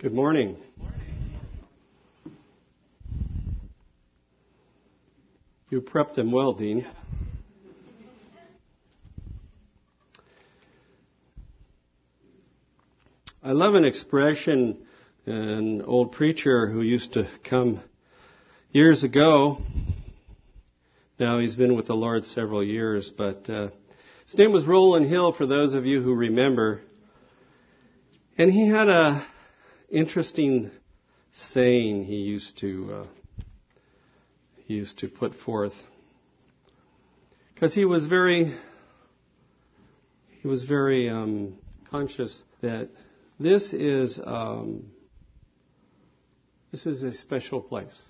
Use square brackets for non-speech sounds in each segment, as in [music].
Good morning. You prepped them well, Dean. I love an expression an old preacher who used to come years ago. Now he's been with the Lord several years, but uh, his name was Roland Hill. For those of you who remember, and he had a interesting saying he used to uh, he used to put forth because he was very he was very um, conscious that this is um, this is a special place.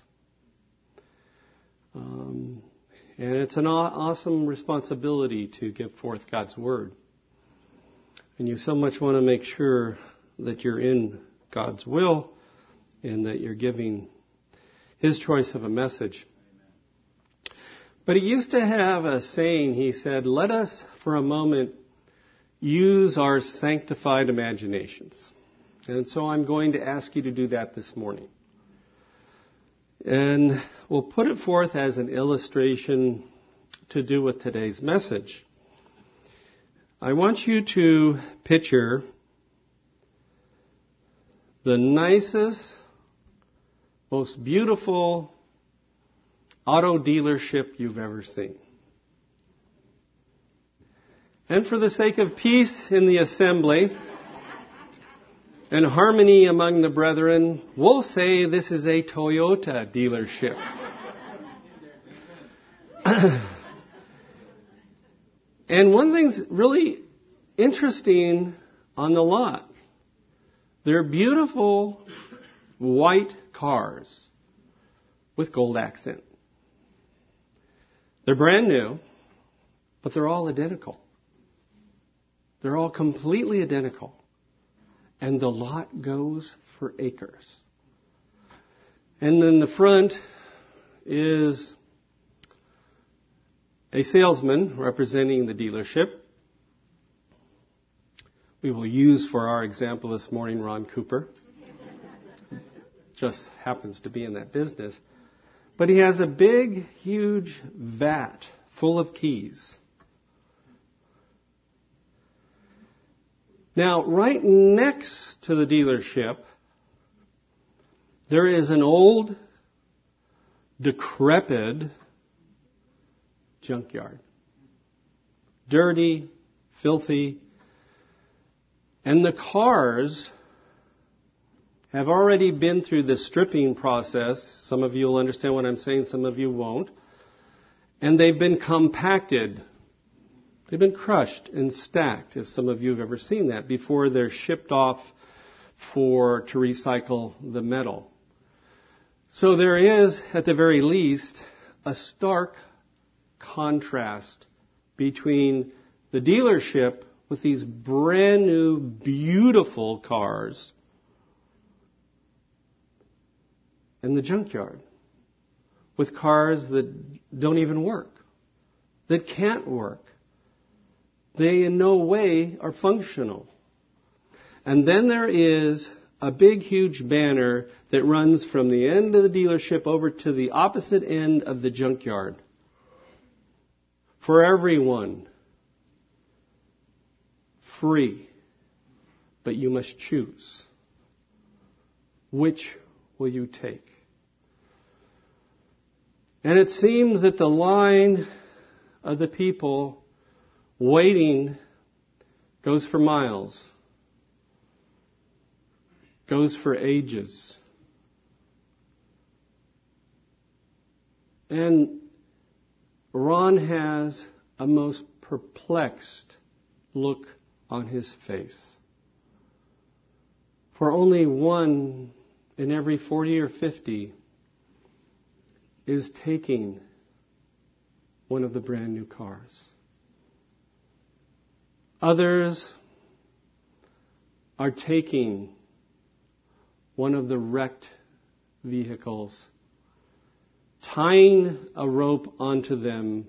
Um, and it's an awesome responsibility to give forth God's Word. And you so much want to make sure that you're in God's will and that you're giving His choice of a message. But he used to have a saying, he said, let us for a moment use our sanctified imaginations. And so I'm going to ask you to do that this morning. And we'll put it forth as an illustration to do with today's message. I want you to picture the nicest, most beautiful auto dealership you've ever seen. And for the sake of peace in the assembly, and harmony among the brethren, we'll say this is a Toyota dealership. [clears throat] and one thing's really interesting on the lot. They're beautiful white cars with gold accent. They're brand new, but they're all identical. They're all completely identical and the lot goes for acres. And then the front is a salesman representing the dealership. We will use for our example this morning Ron Cooper. Just happens to be in that business. But he has a big, huge vat full of keys. Now, right next to the dealership, there is an old, decrepit junkyard. Dirty, filthy, and the cars have already been through the stripping process. Some of you will understand what I'm saying, some of you won't. And they've been compacted They've been crushed and stacked, if some of you have ever seen that, before they're shipped off for to recycle the metal. So there is, at the very least, a stark contrast between the dealership with these brand new, beautiful cars in the junkyard with cars that don't even work, that can't work they in no way are functional. And then there is a big, huge banner that runs from the end of the dealership over to the opposite end of the junkyard. For everyone. Free. But you must choose. Which will you take? And it seems that the line of the people Waiting goes for miles, goes for ages. And Ron has a most perplexed look on his face. For only one in every 40 or 50 is taking one of the brand new cars. Others are taking one of the wrecked vehicles, tying a rope onto them,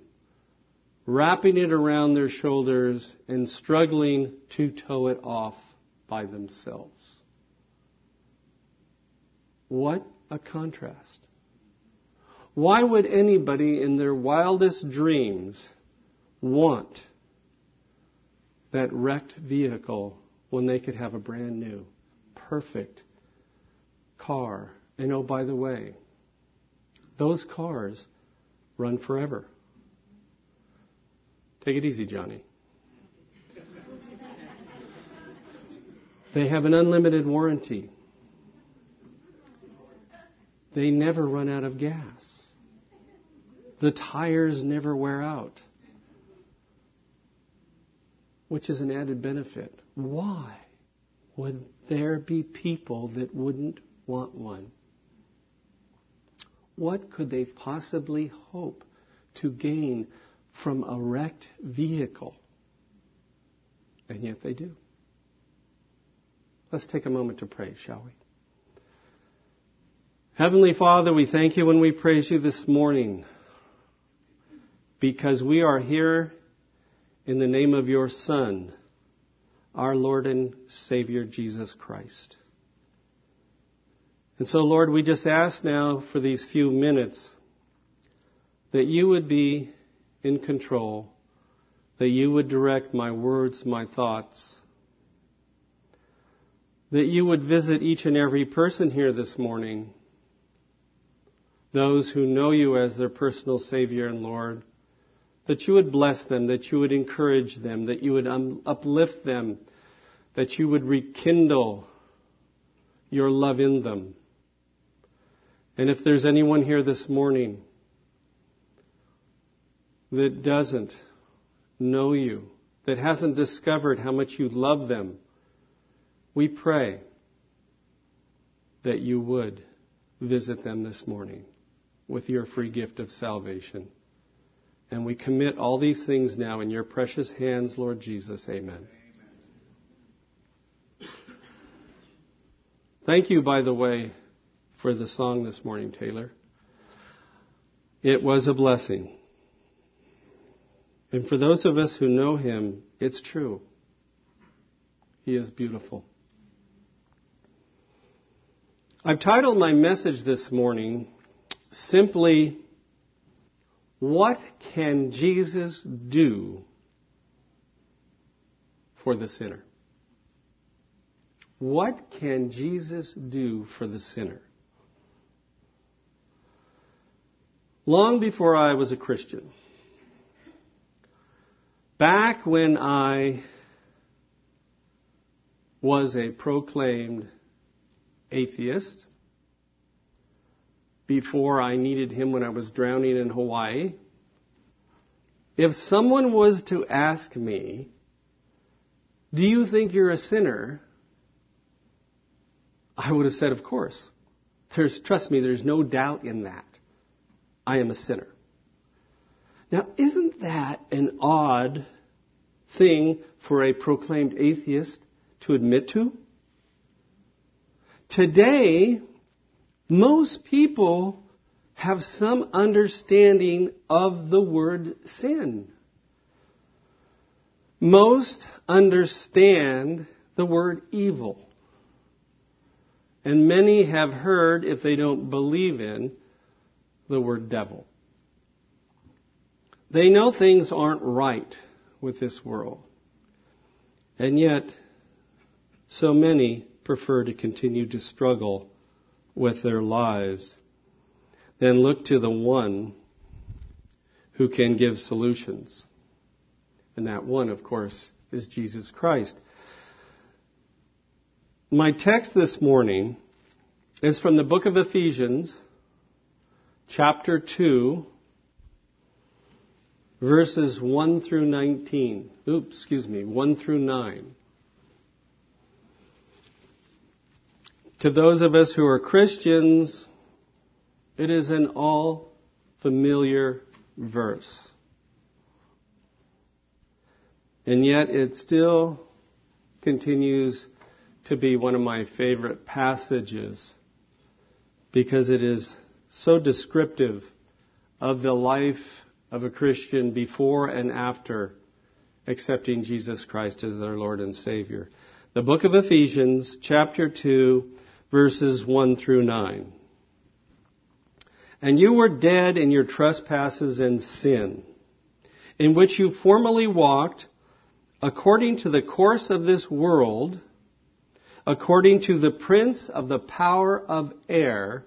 wrapping it around their shoulders, and struggling to tow it off by themselves. What a contrast. Why would anybody in their wildest dreams want that wrecked vehicle when they could have a brand new, perfect car? And oh, by the way, those cars run forever. Take it easy, Johnny. They have an unlimited warranty. They never run out of gas. The tires never wear out, which is an added benefit. Why would there be people that wouldn't want one? What could they possibly hope to gain from a wrecked vehicle? And yet they do. Let's take a moment to pray, shall we? Heavenly Father, we thank you and we praise you this morning because we are here in the name of your Son, our Lord and Savior Jesus Christ. And so, Lord, we just ask now for these few minutes that you would be in control, that you would direct my words, my thoughts, that you would visit each and every person here this morning, those who know you as their personal Savior and Lord, that you would bless them, that you would encourage them, that you would um, uplift them, that you would rekindle your love in them. And if there's anyone here this morning that doesn't know you, that hasn't discovered how much you love them, we pray that you would visit them this morning with your free gift of salvation. And we commit all these things now in your precious hands, Lord Jesus. Amen. Thank you, by the way, for the song this morning, Taylor. It was a blessing. And for those of us who know him, it's true. He is beautiful. I've titled my message this morning simply, What can Jesus do for the sinner? What can Jesus do for the sinner? long before I was a Christian. Back when I was a proclaimed atheist, before I needed him when I was drowning in Hawaii, if someone was to ask me, Do you think you're a sinner? I would have said, Of course. There's, trust me, there's no doubt in that. I am a sinner. Now, isn't that an odd thing for a proclaimed atheist to admit to? Today, most people have some understanding of the word sin. Most understand the word evil. And many have heard, if they don't believe in, the word devil. They know things aren't right with this world. And yet, so many prefer to continue to struggle with their lives than look to the one who can give solutions. And that one, of course, is Jesus Christ. My text this morning is from the book of Ephesians, chapter 2, verses 1 through 19. Oops, excuse me, 1 through 9. To those of us who are Christians, it is an all familiar verse. And yet it still continues to be one of my favorite passages because it is so descriptive of the life of a Christian before and after accepting Jesus Christ as their Lord and Savior. The book of Ephesians, chapter 2, verses 1 through 9. And you were dead in your trespasses and sin, in which you formerly walked according to the course of this world, according to the prince of the power of air,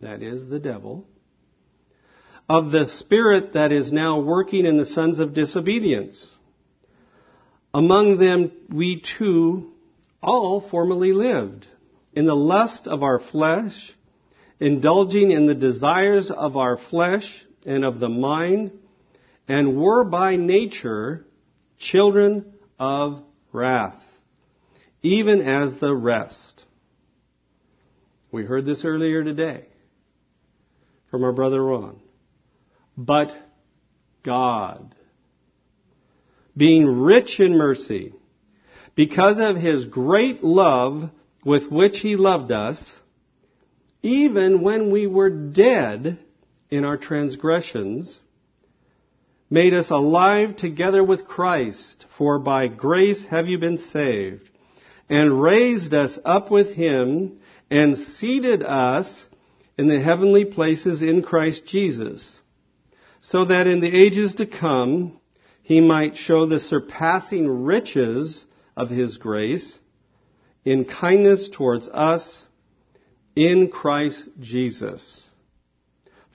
that is the devil, of the spirit that is now working in the sons of disobedience. Among them we too all formerly lived in the lust of our flesh, indulging in the desires of our flesh and of the mind, and were by nature children of wrath, even as the rest. We heard this earlier today from our brother Ron. But God, being rich in mercy, because of his great love with which he loved us, even when we were dead in our transgressions, made us alive together with Christ, for by grace have you been saved, and raised us up with him, and seated us in the heavenly places in Christ Jesus, so that in the ages to come he might show the surpassing riches of his grace in kindness towards us in Christ Jesus.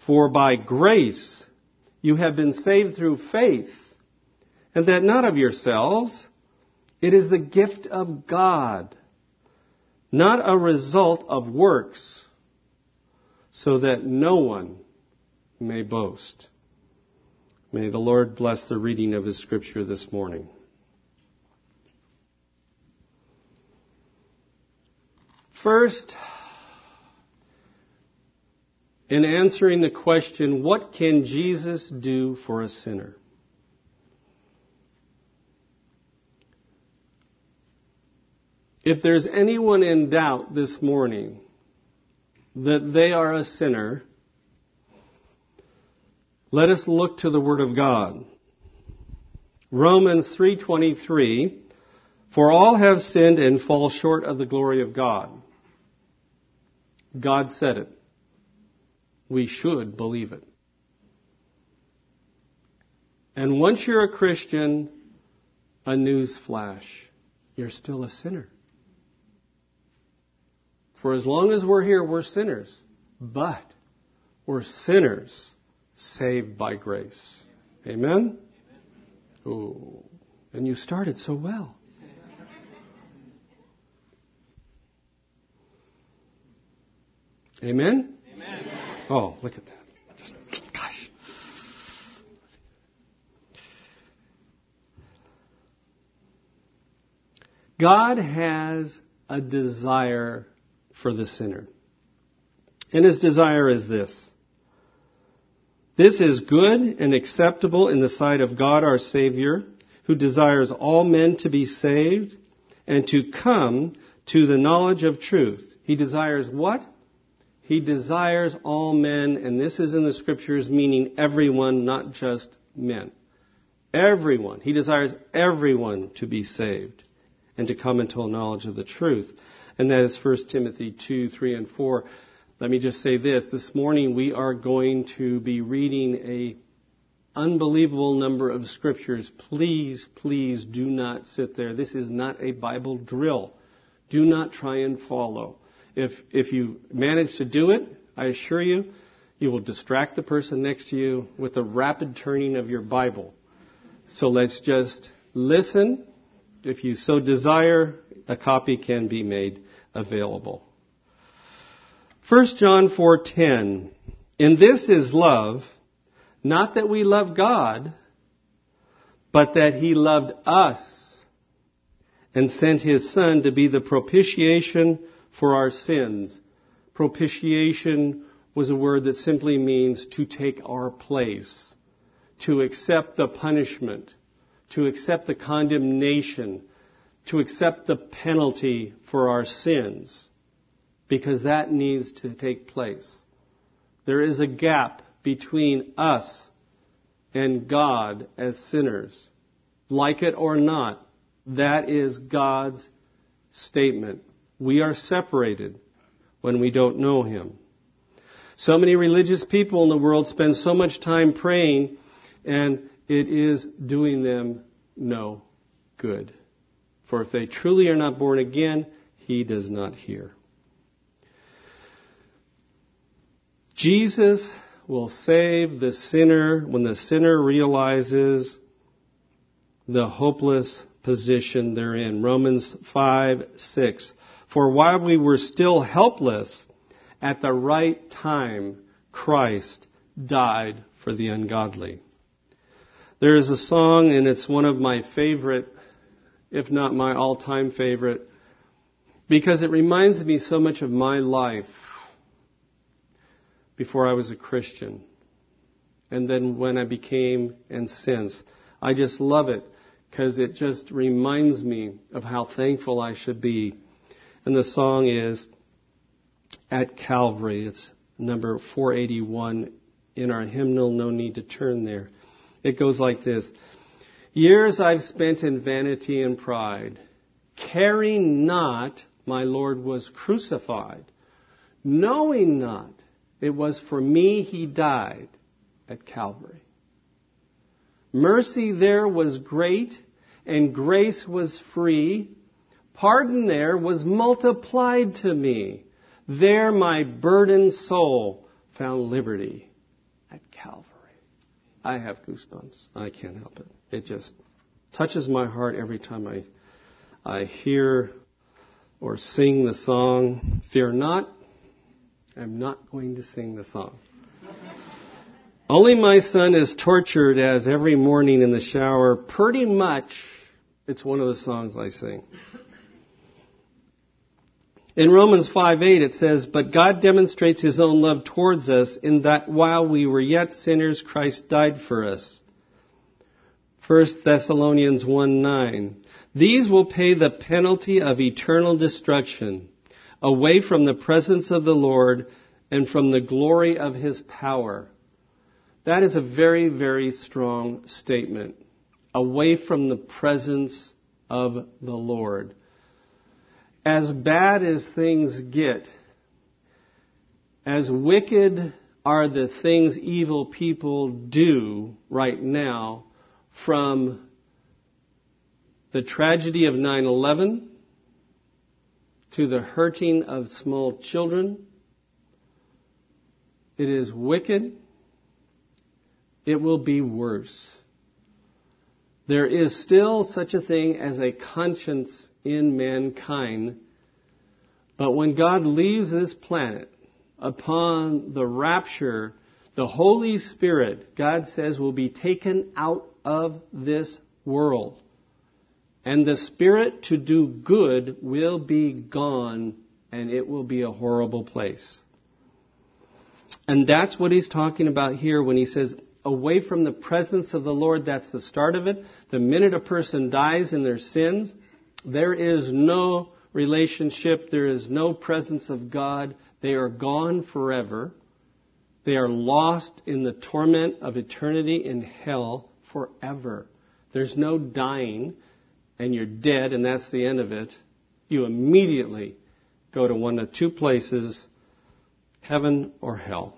For by grace you have been saved through faith, and that not of yourselves, it is the gift of God, not a result of works, so that no one may boast. May the Lord bless the reading of His scripture this morning. First, in answering the question, what can Jesus do for a sinner? If there's anyone in doubt this morning that they are a sinner, let us look to the Word of God. Romans 3:23 For all have sinned and fall short of the glory of God. God said it. We should believe it. And once you're a Christian, a news flash. You're still a sinner. For as long as we're here, we're sinners. But we're sinners saved by grace. Amen? Oh, and you started so well. Amen? Amen. Oh, look at that. Just, gosh. God has a desire for the sinner. And his desire is this. This is good and acceptable in the sight of God our Savior, who desires all men to be saved and to come to the knowledge of truth. He desires what? He desires all men, and this is in the scriptures meaning everyone, not just men. Everyone. He desires everyone to be saved and to come into a knowledge of the truth. And that is 1 Timothy 2, 3, and 4. Let me just say this. This morning we are going to be reading a unbelievable number of scriptures. Please, please do not sit there. This is not a Bible drill. Do not try and follow. If, if you manage to do it, I assure you, you will distract the person next to you with the rapid turning of your Bible. So let's just listen. If you so desire, a copy can be made available. 1 John 4:10 In this is love, not that we love God, but that he loved us and sent his son to be the propitiation for our sins. Propitiation was a word that simply means to take our place, to accept the punishment, to accept the condemnation, to accept the penalty for our sins, because that needs to take place. There is a gap between us and God as sinners. Like it or not, that is God's statement. We are separated. when we don't know Him. So many religious people in the world spend so much time praying and it is doing them no good. For if they truly are not born again, He does not hear. Jesus will save the sinner when the sinner realizes the hopeless position they're in. Romans 5, 6. For while we were still helpless, at the right time, Christ died for the ungodly. There is a song, and it's one of my favorite, if not my all-time favorite, because it reminds me so much of my life before I was a Christian. And then when I became and since. I just love it because it just reminds me of how thankful I should be. And the song is At Calvary. It's number 481 in our hymnal. No need to turn there. It goes like this. Years I've spent in vanity and pride, caring not my Lord was crucified, knowing not it was for me he died at Calvary. Mercy there was great and grace was free. Pardon there was multiplied to me. There my burdened soul found liberty at Calvary. I have goosebumps. I can't help it. It just touches my heart every time I, I hear or sing the song, Fear Not, I'm not going to sing the song. Only my son is tortured as every morning in the shower. Pretty much, it's one of the songs I sing. In Romans 5:8 it says, "But God demonstrates his own love towards us in that while we were yet sinners Christ died for us." 1 Thessalonians 1:9, "These will pay the penalty of eternal destruction." Away from the presence of the Lord and from the glory of his power. That is a very, very strong statement. Away from the presence of the Lord. As bad as things get, as wicked are the things evil people do right now from the tragedy of 9 11 to the hurting of small children. It is wicked. It will be worse. There is still such a thing as a conscience in mankind, but when God leaves this planet upon the rapture, the Holy Spirit, God says, will be taken out of this world and the spirit to do good will be gone and it will be a horrible place. And that's what he's talking about here when he says, away from the presence of the Lord, that's the start of it. The minute a person dies in their sins, there is no relationship, there is no presence of God. They are gone forever. They are lost in the torment of eternity in hell forever. There's no dying and you're dead and that's the end of it, you immediately go to one of two places, heaven or hell.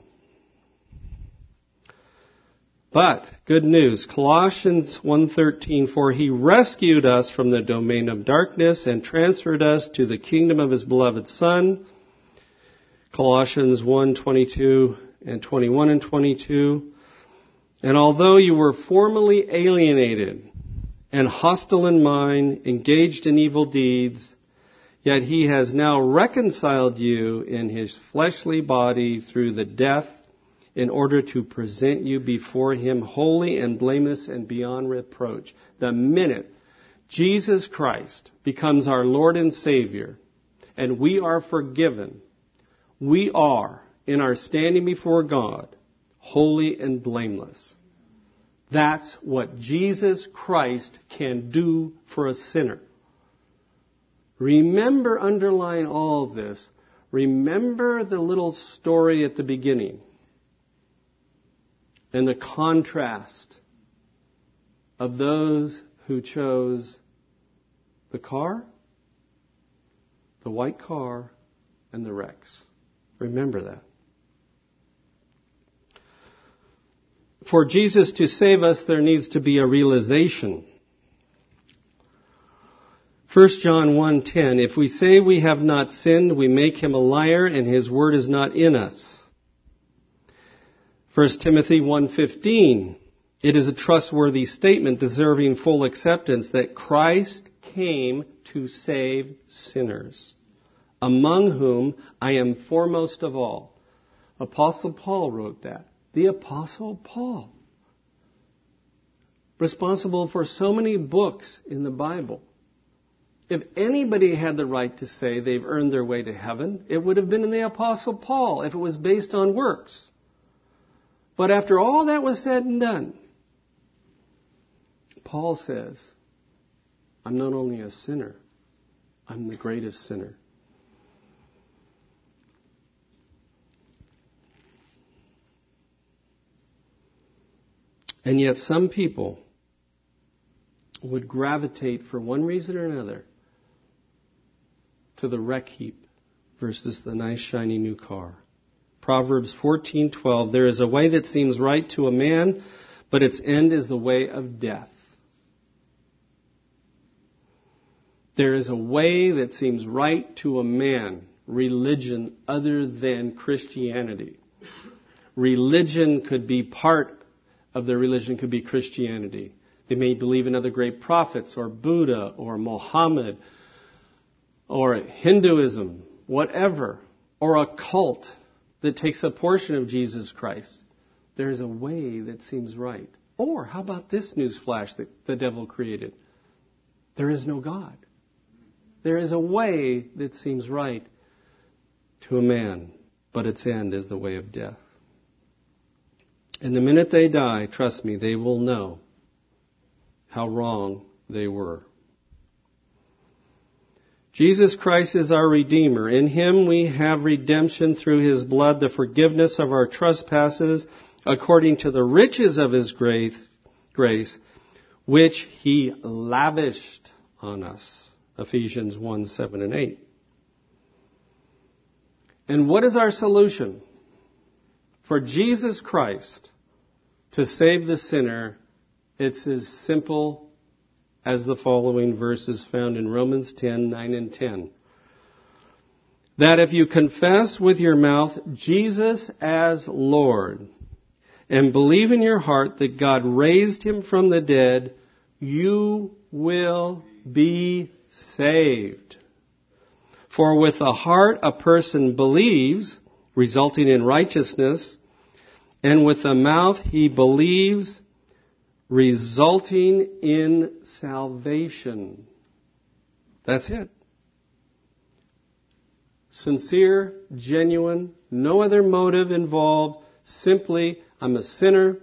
But good news, Colossians 1:13 for he rescued us from the domain of darkness and transferred us to the kingdom of his beloved son. Colossians 1:22 and 21 and 22. And although you were formerly alienated and hostile in mind, engaged in evil deeds, yet he has now reconciled you in his fleshly body through the death in order to present you before him holy and blameless and beyond reproach. The minute Jesus Christ becomes our Lord and Savior and we are forgiven, we are, in our standing before God, holy and blameless. That's what Jesus Christ can do for a sinner. Remember, underlying all of this, remember the little story at the beginning and the contrast of those who chose the car, the white car, and the wrecks. Remember that. For Jesus to save us, there needs to be a realization. 1 John 1:10 If we say we have not sinned, we make him a liar and his word is not in us. 1 Timothy 1:15 It is a trustworthy statement deserving full acceptance that Christ came to save sinners, among whom I am foremost of all. Apostle Paul wrote that the Apostle Paul. Responsible for so many books in the Bible. If anybody had the right to say they've earned their way to heaven, it would have been in the Apostle Paul if it was based on works. But after all that was said and done, Paul says, I'm not only a sinner, I'm the greatest sinner. And yet, some people would gravitate for one reason or another to the wreck heap versus the nice shiny new car. Proverbs 14:12 There is a way that seems right to a man, but its end is the way of death. There is a way that seems right to a man, religion other than Christianity. Religion could be part of their religion could be Christianity. They may believe in other great prophets or Buddha or Mohammed or Hinduism, whatever, or a cult that takes a portion of Jesus Christ. There is a way that seems right. Or how about this news flash that the devil created? There is no God. There is a way that seems right to a man, but its end is the way of death. And the minute they die, trust me, they will know how wrong they were. Jesus Christ is our Redeemer. In Him we have redemption through His blood, the forgiveness of our trespasses, according to the riches of His grace, which He lavished on us. Ephesians 1, 7 and 8. And what is our solution? For Jesus Christ to save the sinner, it's as simple as the following verses found in Romans 10, 9 and 10. That if you confess with your mouth Jesus as Lord and believe in your heart that God raised him from the dead, you will be saved. For with the heart a person believes, resulting in righteousness, and with the mouth he believes, resulting in salvation. That's it. Sincere, genuine, no other motive involved, simply, I'm a sinner,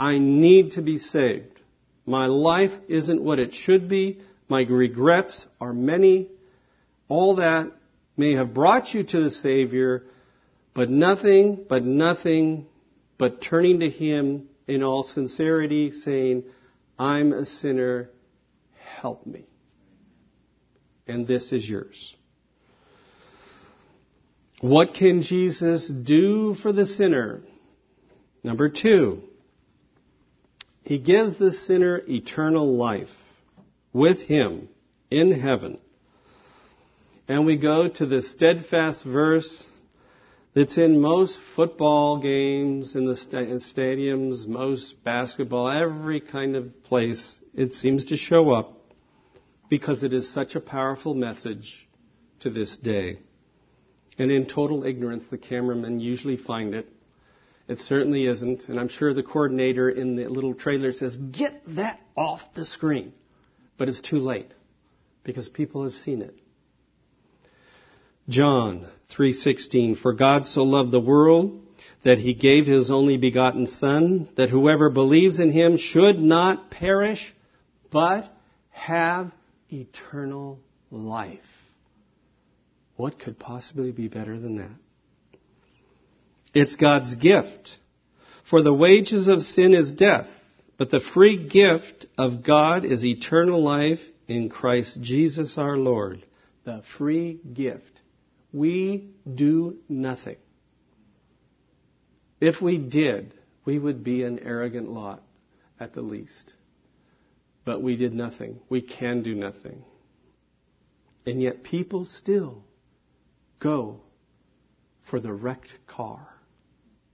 I need to be saved. My life isn't what it should be. My regrets are many. All that may have brought you to the Savior, but nothing, but nothing, but turning to Him in all sincerity, saying, I'm a sinner, help me. And this is yours. What can Jesus do for the sinner? Number two, He gives the sinner eternal life with Him in heaven. And we go to the steadfast verse that's in most football games, in the stadiums, most basketball, every kind of place. It seems to show up because it is such a powerful message to this day. And in total ignorance, the cameramen usually find it. It certainly isn't. And I'm sure the coordinator in the little trailer says, get that off the screen. But it's too late because people have seen it. John 3:16 For God so loved the world that he gave his only begotten son that whoever believes in him should not perish but have eternal life. What could possibly be better than that? It's God's gift. For the wages of sin is death, but the free gift of God is eternal life in Christ Jesus our Lord. The free gift. We do nothing. If we did, we would be an arrogant lot at the least. But we did nothing. We can do nothing. And yet people still go for the wrecked car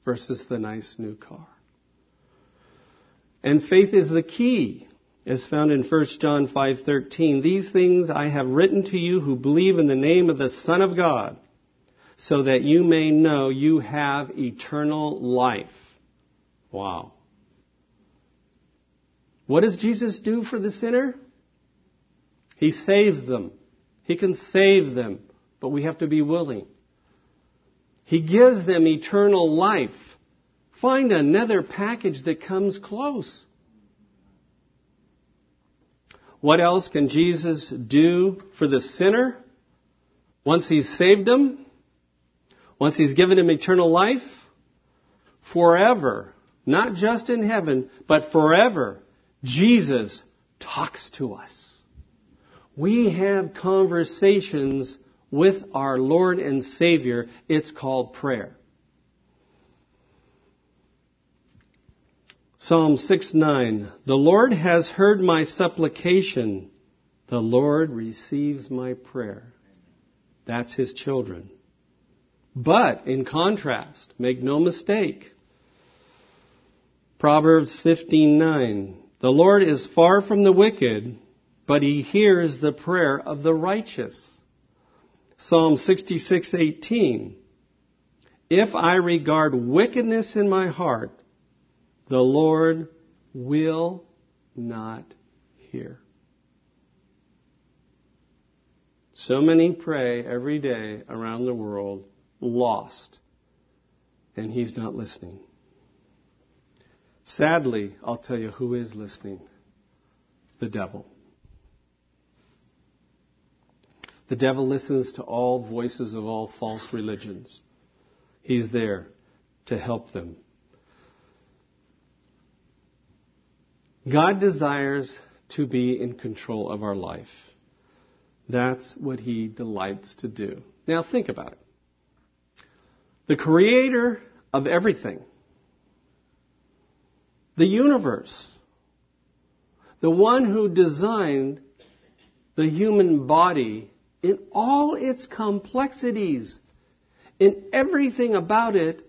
versus the nice new car. And faith is the key, as found in 1 John 5:13. These things I have written to you who believe in the name of the Son of God, so that you may know you have eternal life. Wow. What does Jesus do for the sinner? He saves them. He can save them, but we have to be willing. He gives them eternal life. Find another package that comes close. What else can Jesus do for the sinner once he's saved him? Once he's given him eternal life? Forever, not just in heaven, but forever, Jesus talks to us. We have conversations with our Lord and Savior. It's called prayer. Psalm 6 9. The Lord has heard my supplication. The Lord receives my prayer. That's his children. But in contrast, make no mistake. Proverbs 15:9 The Lord is far from the wicked, but he hears the prayer of the righteous. Psalm 66:18 If I regard wickedness in my heart, the Lord will not hear. So many pray every day around the world lost, and He's not listening. Sadly, I'll tell you who is listening the devil. The devil listens to all voices of all false religions. He's there to help them. God desires to be in control of our life. That's what he delights to do. Now think about it. The creator of everything, the universe, the one who designed the human body in all its complexities, in everything about it,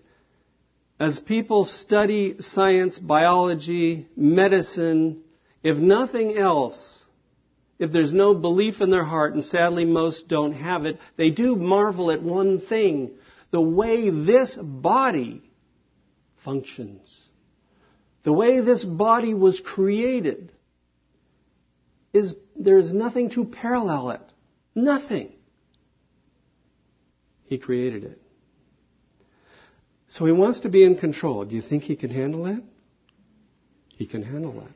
as people study science, biology, medicine, if nothing else, if there's no belief in their heart, and sadly most don't have it, they do marvel at one thing the way this body functions. The way this body was created is there's nothing to parallel it. Nothing. He created it. So he wants to be in control. Do you think he can handle that? He can handle that.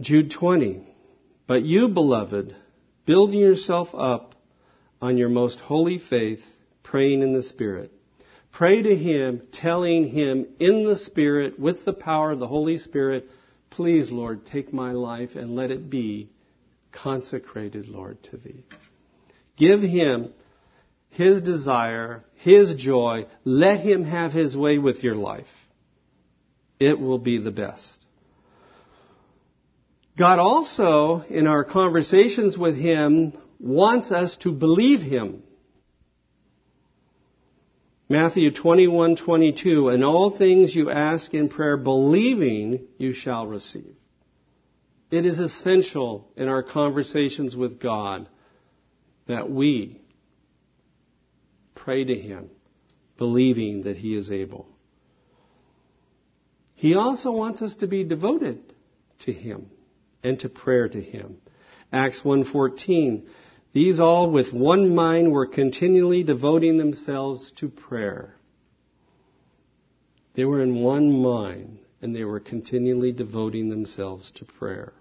Jude 20. But you, beloved, building yourself up on your most holy faith, praying in the Spirit. Pray to Him, telling Him in the Spirit, with the power of the Holy Spirit, please, Lord, take my life and let it be consecrated, Lord, to thee. Give him his desire, his joy. Let him have his way with your life. It will be the best. God also, in our conversations with him, wants us to believe him. Matthew 21:22 and all things you ask in prayer believing you shall receive. It is essential in our conversations with God that we pray to Him, believing that He is able. He also wants us to be devoted to Him and to prayer to Him. Acts 1:14 These all with one mind were continually devoting themselves to prayer. They were in one mind and they were continually devoting themselves to prayer.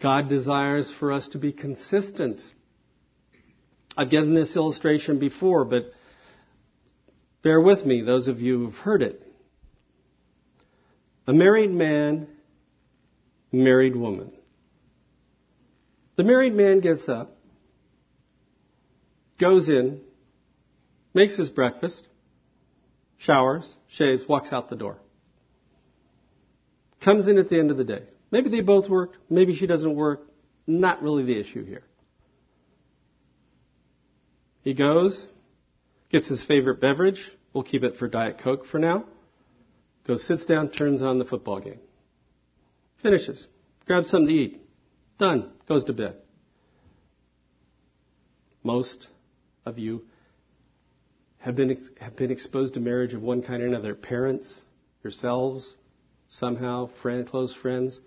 God desires for us to be consistent. I've given this illustration before, but bear with me, those of you who've heard it. A married man, married woman. The married man gets up, goes in, makes his breakfast, showers, shaves, walks out the door. Comes in at the end of the day. Maybe they both work, maybe she doesn't work. Not really the issue here. He goes, gets his favorite beverage. We'll keep it for Diet Coke for now. Goes, sits down, turns on the football game. Finishes. Grabs something to eat. Done. Goes to bed. Most of you have been, have been exposed to marriage of one kind or another. Parents, yourselves, somehow, friend, close friends.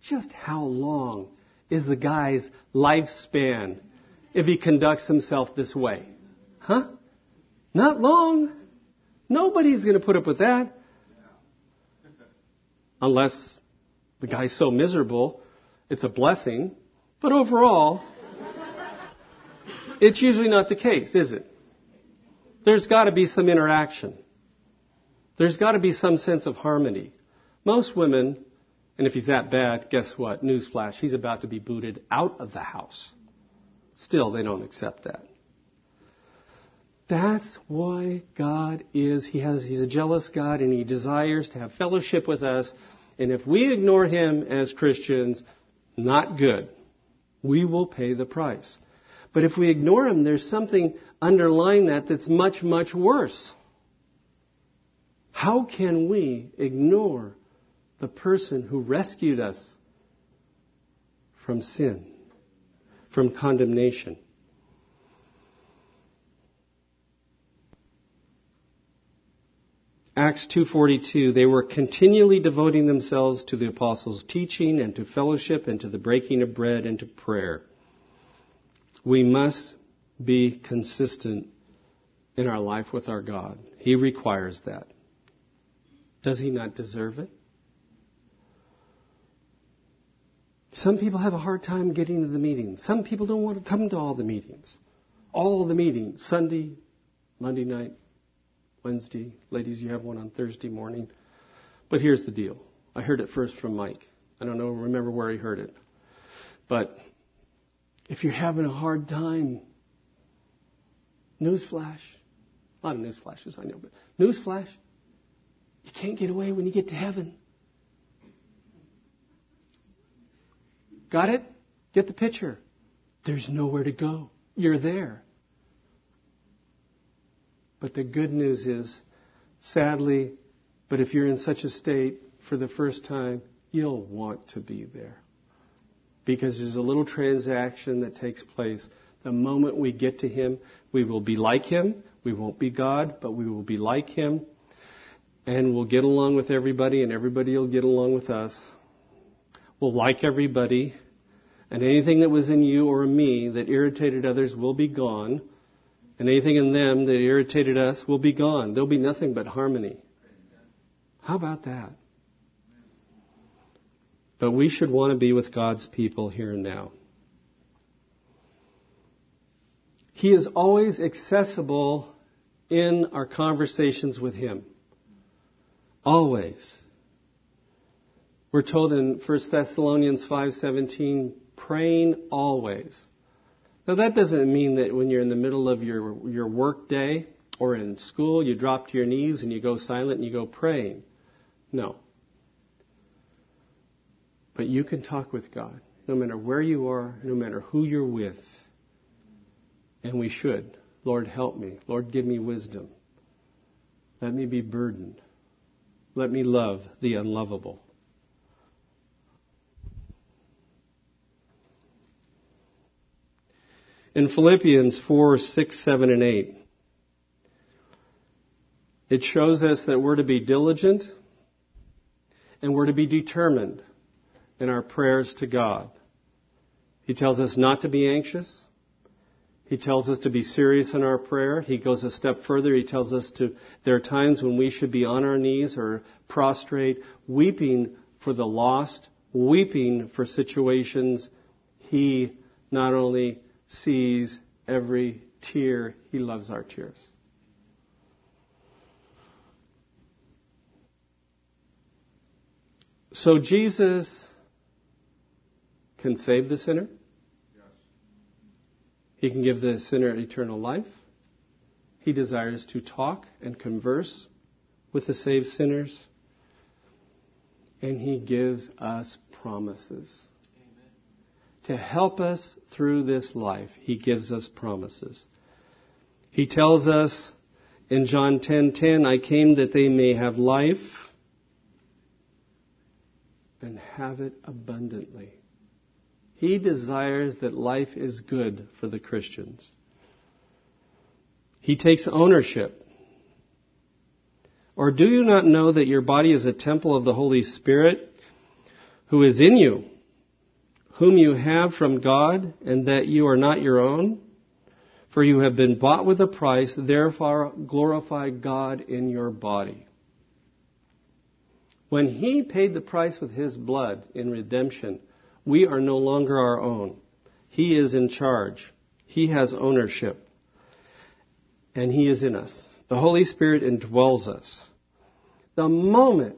Just how long is the guy's lifespan if he conducts himself this way? Huh? Not long. Nobody's going to put up with that. Unless the guy's so miserable, it's a blessing. But overall, it's usually not the case, is it? There's got to be some interaction. There's got to be some sense of harmony. Most women, and if he's that bad, guess what? Newsflash, he's about to be booted out of the house. Still, they don't accept that. That's why God is, he has, he's a jealous God and he desires to have fellowship with us. And if we ignore him as Christians, not good. We will pay the price. But if we ignore him, there's something underlying that that's much, much worse. How can we ignore the person who rescued us from sin, from condemnation? Acts 2:42 they were continually devoting themselves to the apostles' teaching and to fellowship and to the breaking of bread and to prayer. We must be consistent in our life with our God. He requires that. Does he not deserve it? Some people have a hard time getting to the meetings. Some people don't want to come to all the meetings. All the meetings, Sunday, Monday night, Wednesday. Ladies, you have one on Thursday morning. But here's the deal. I heard it first from Mike. I don't know, remember where he heard it. But if you're having a hard time, newsflash. A lot of news flashes, I know, but newsflash. You can't get away when you get to heaven. Got it? Get the picture. There's nowhere to go. You're there. But the good news is, sadly, but if you're in such a state for the first time, you'll want to be there. Because there's a little transaction that takes place. The moment we get to Him, we will be like Him. We won't be God, but we will be like Him. And we'll get along with everybody, and everybody will get along with us. We'll like everybody, and anything that was in you or me that irritated others will be gone and anything in them that irritated us will be gone. There'll be nothing but harmony. How about that? But we should want to be with God's people here and now. He is always accessible in our conversations with Him. Always. We're told in 1 Thessalonians 5:17, praying always. Now that doesn't mean that when you're in the middle of your, your work day or in school, you drop to your knees and you go silent and you go praying. No. But you can talk with God, no matter where you are, no matter who you're with. And we should. Lord, help me. Lord, give me wisdom. Let me be burdened. Let me love the unlovable. In Philippians 4, 6, 7, and 8. It shows us that we're to be diligent and we're to be determined in our prayers to God. He tells us not to be anxious. He tells us to be serious in our prayer. He goes a step further. He tells us to, there are times when we should be on our knees or prostrate, weeping for the lost, weeping for situations he not only sees every tear. He loves our tears. So Jesus can save the sinner. He can give the sinner eternal life. He desires to talk and converse with the saved sinners. And He gives us promises. To help us through this life, He gives us promises. He tells us in John 10:10, I came that they may have life and have it abundantly. He desires that life is good for the Christians. He takes ownership. Or do you not know that your body is a temple of the Holy Spirit who is in you, whom you have from God, and that you are not your own? For you have been bought with a price, therefore glorify God in your body. When He paid the price with His blood in redemption, we are no longer our own. He is in charge. He has ownership. And He is in us. The Holy Spirit indwells us. The moment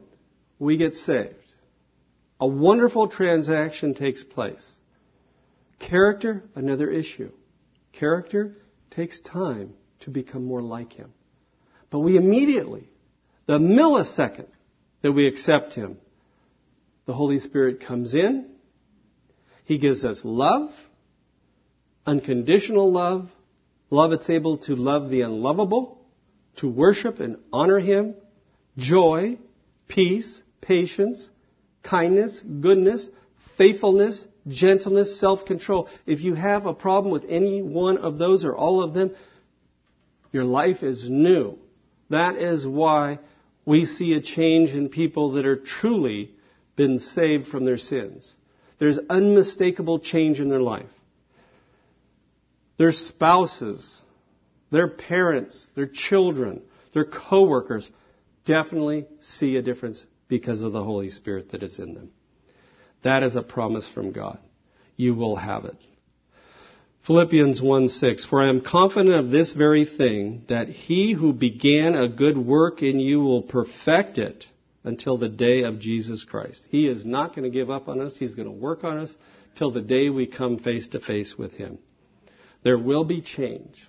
we get saved, a wonderful transaction takes place. Character, another issue. Character takes time to become more like Him. But we immediately, the millisecond that we accept Him, the Holy Spirit comes in. He gives us love, unconditional love, love that's able to love the unlovable, to worship and honor Him, joy, peace, patience, kindness, goodness, faithfulness, gentleness, self-control. If you have a problem with any one of those or all of them, your life is new. That is why we see a change in people that are truly been saved from their sins. There's unmistakable change in their life. Their spouses, their parents, their children, their coworkers definitely see a difference because of the Holy Spirit that is in them. That is a promise from God. You will have it. Philippians 1 6, For I am confident of this very thing, that he who began a good work in you will perfect it until the day of Jesus Christ. He is not going to give up on us. He's going to work on us till the day we come face to face with him. There will be change.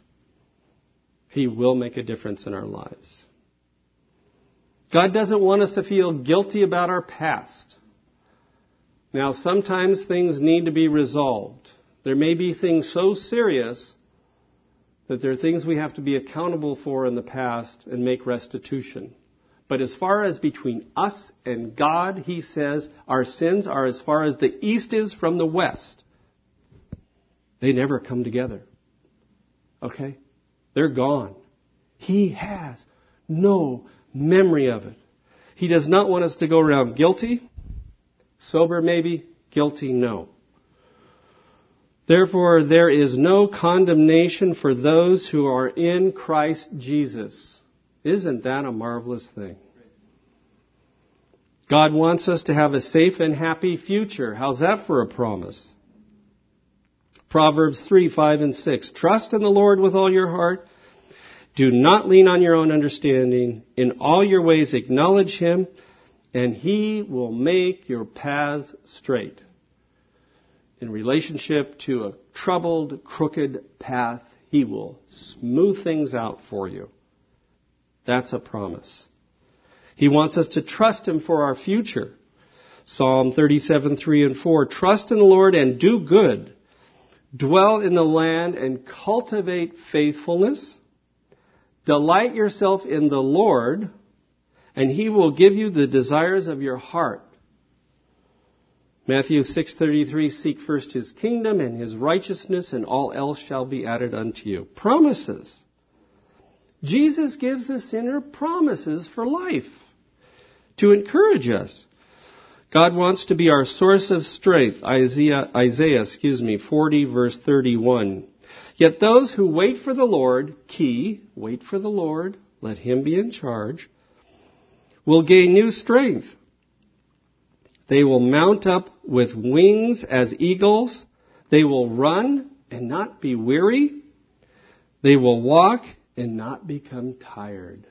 He will make a difference in our lives. God doesn't want us to feel guilty about our past. Now, sometimes things need to be resolved. There may be things so serious that there are things we have to be accountable for in the past and make restitution. But as far as between us and God, he says, our sins are as far as the east is from the west. They never come together. Okay? They're gone. He has no memory of it. He does not want us to go around guilty. Sober, maybe. Guilty, no. Therefore, there is no condemnation for those who are in Christ Jesus. Isn't that a marvelous thing? God wants us to have a safe and happy future. How's that for a promise? Proverbs 3, 5, and 6. Trust in the Lord with all your heart. Do not lean on your own understanding. In all your ways acknowledge Him, and he will make your paths straight. In relationship to a troubled, crooked path, he will smooth things out for you. That's a promise. He wants us to trust him for our future. Psalm 37, 3 and 4. Trust in the Lord and do good. Dwell in the land and cultivate faithfulness. Delight yourself in the Lord and he will give you the desires of your heart. Matthew 6:33 Seek first his kingdom and his righteousness and all else shall be added unto you. Promises. Jesus gives the sinner promises for life to encourage us. God wants to be our source of strength. Isaiah, Isaiah, excuse me, 40 verse 31. Yet those who wait for the Lord, key, wait for the Lord, let him be in charge, will gain new strength. They will mount up with wings as eagles. They will run and not be weary. They will walk and not become tired.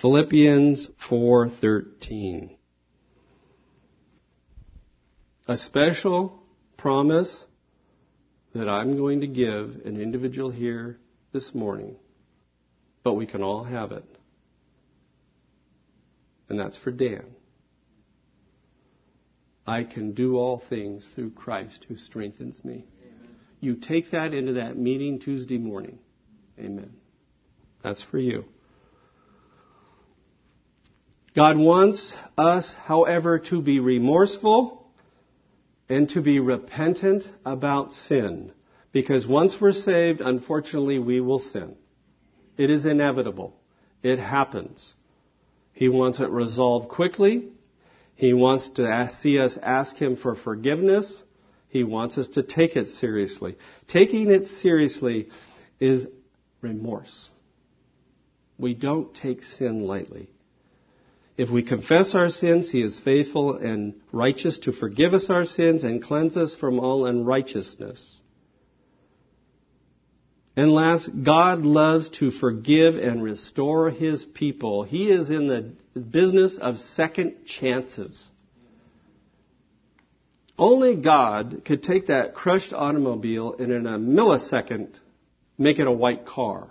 Philippians 4:13 A special promise that I'm going to give an individual here this morning, but we can all have it. And that's for Dan. I can do all things through Christ who strengthens me. Amen. You take that into that meeting Tuesday morning. Amen. That's for you. God wants us, however, to be remorseful and to be repentant about sin. Because once we're saved, unfortunately, we will sin. It is inevitable. It happens. He wants it resolved quickly. He wants to see us ask Him for forgiveness. He wants us to take it seriously. Taking it seriously is remorse. We don't take sin lightly. If we confess our sins, He is faithful and righteous to forgive us our sins and cleanse us from all unrighteousness. And last, God loves to forgive and restore His people. He is in the business of second chances. Only God could take that crushed automobile and in a millisecond make it a white car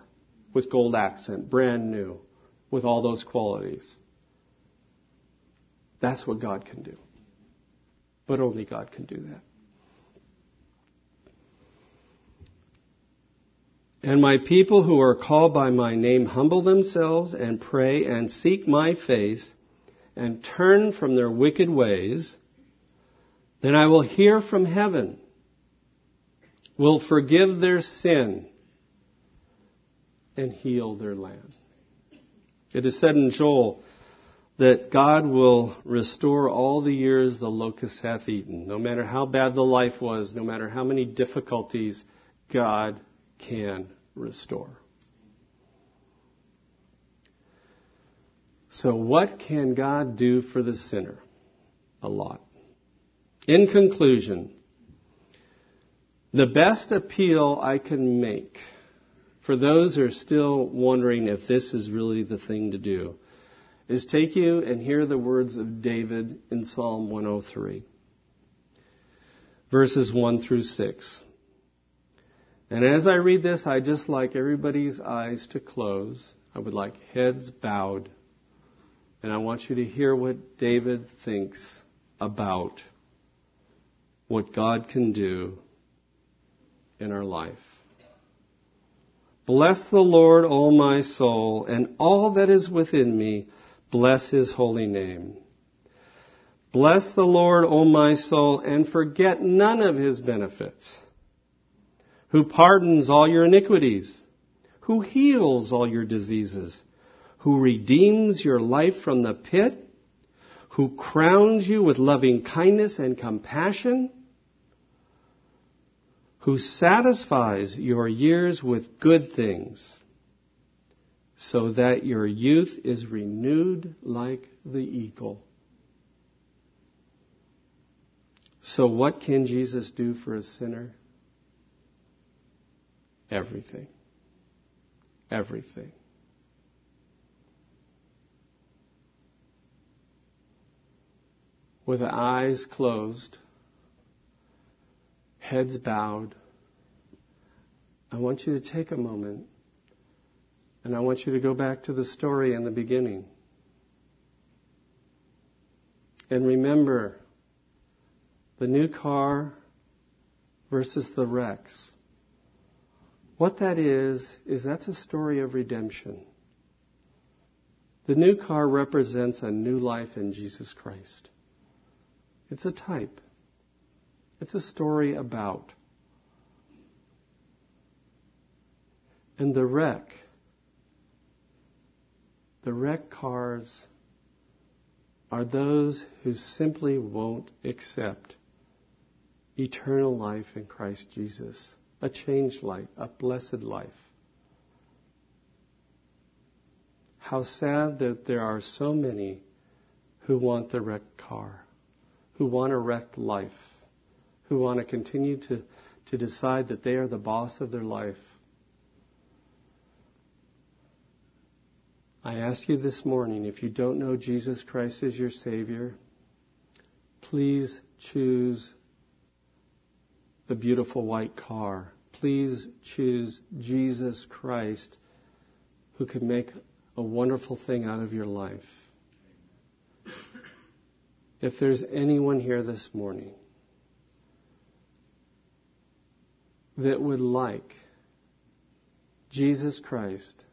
with gold accent, brand new, with all those qualities. That's what God can do. But only God can do that. And my people who are called by my name humble themselves and pray and seek my face and turn from their wicked ways, then I will hear from heaven, will forgive their sin, and heal their land. It is said in Joel that God will restore all the years the locust hath eaten. No matter how bad the life was, no matter how many difficulties, God can restore. So, what can God do for the sinner? A lot. In conclusion, the best appeal I can make for those who are still wondering if this is really the thing to do is take you and hear the words of David in Psalm 103, verses 1 through 6. And as I read this, I just like everybody's eyes to close. I would like heads bowed. And I want you to hear what David thinks about what God can do in our life. Bless the Lord, O my soul, and all that is within me. Bless his holy name. Bless the Lord, O my soul, and forget none of his benefits who pardons all your iniquities, who heals all your diseases, who redeems your life from the pit, who crowns you with loving kindness and compassion, who satisfies your years with good things, so that your youth is renewed like the eagle. So, what can Jesus do for a sinner? Everything. Everything. With eyes closed, heads bowed, I want you to take a moment and I want you to go back to the story in the beginning. And remember the new car versus the wrecks. What that is, is that's a story of redemption. The new car represents a new life in Jesus Christ. It's a type. It's a story about. And the wreck, the wrecked cars are those who simply won't accept eternal life in Christ Jesus a changed life, a blessed life. How sad that there are so many who want the wrecked car, who want a wrecked life, who want to continue to, to decide that they are the boss of their life. I ask you this morning, if you don't know Jesus Christ as your Savior, please choose the beautiful white car. Please choose Jesus Christ who can make a wonderful thing out of your life. If there's anyone here this morning that would like Jesus Christ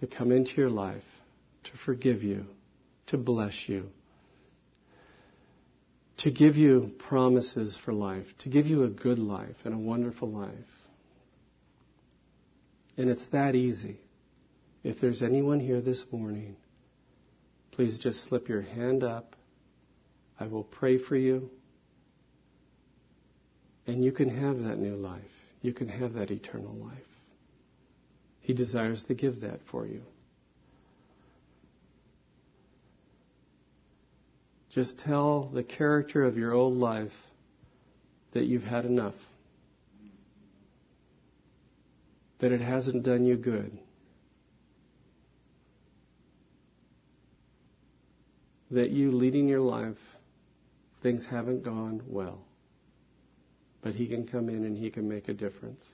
to come into your life, to forgive you, to bless you, to give you promises for life, to give you a good life and a wonderful life. And it's that easy. If there's anyone here this morning, please just slip your hand up. I will pray for you. And you can have that new life. You can have that eternal life. He desires to give that for you. Just tell the character of your old life that you've had enough. That it hasn't done you good. That you leading your life, things haven't gone well. But He can come in and He can make a difference.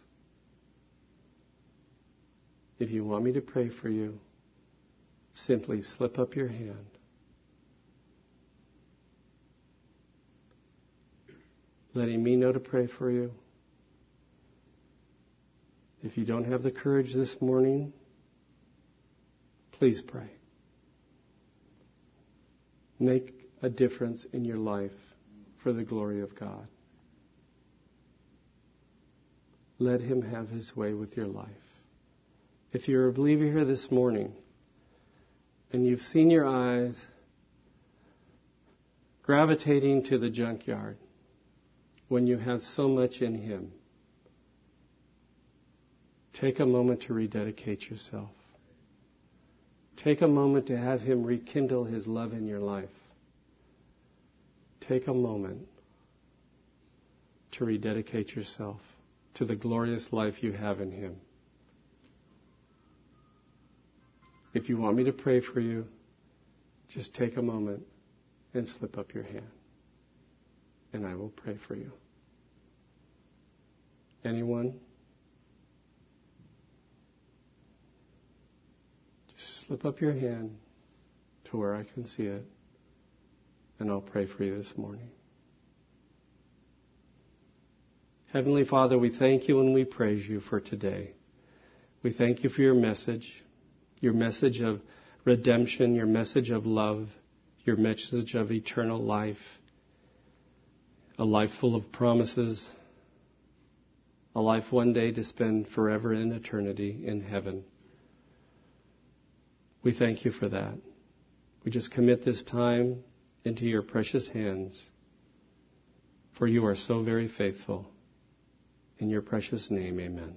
If you want me to pray for you, simply slip up your hand. letting me know to pray for you. If you don't have the courage this morning, please pray. Make a difference in your life for the glory of God. Let Him have His way with your life. If you're a believer here this morning and you've seen your eyes gravitating to the junkyard, when you have so much in Him. Take a moment to rededicate yourself. Take a moment to have Him rekindle His love in your life. Take a moment to rededicate yourself to the glorious life you have in Him. If you want me to pray for you, just take a moment and slip up your hand, and I will pray for you. Anyone? Just slip up your hand to where I can see it, and I'll pray for you this morning. Heavenly Father, we thank you and we praise you for today. We thank you for your message, your message of redemption, your message of love, your message of eternal life, a life full of promises a life one day to spend forever in eternity in heaven. We thank you for that. We just commit this time into your precious hands, for you are so very faithful. In your precious name, amen.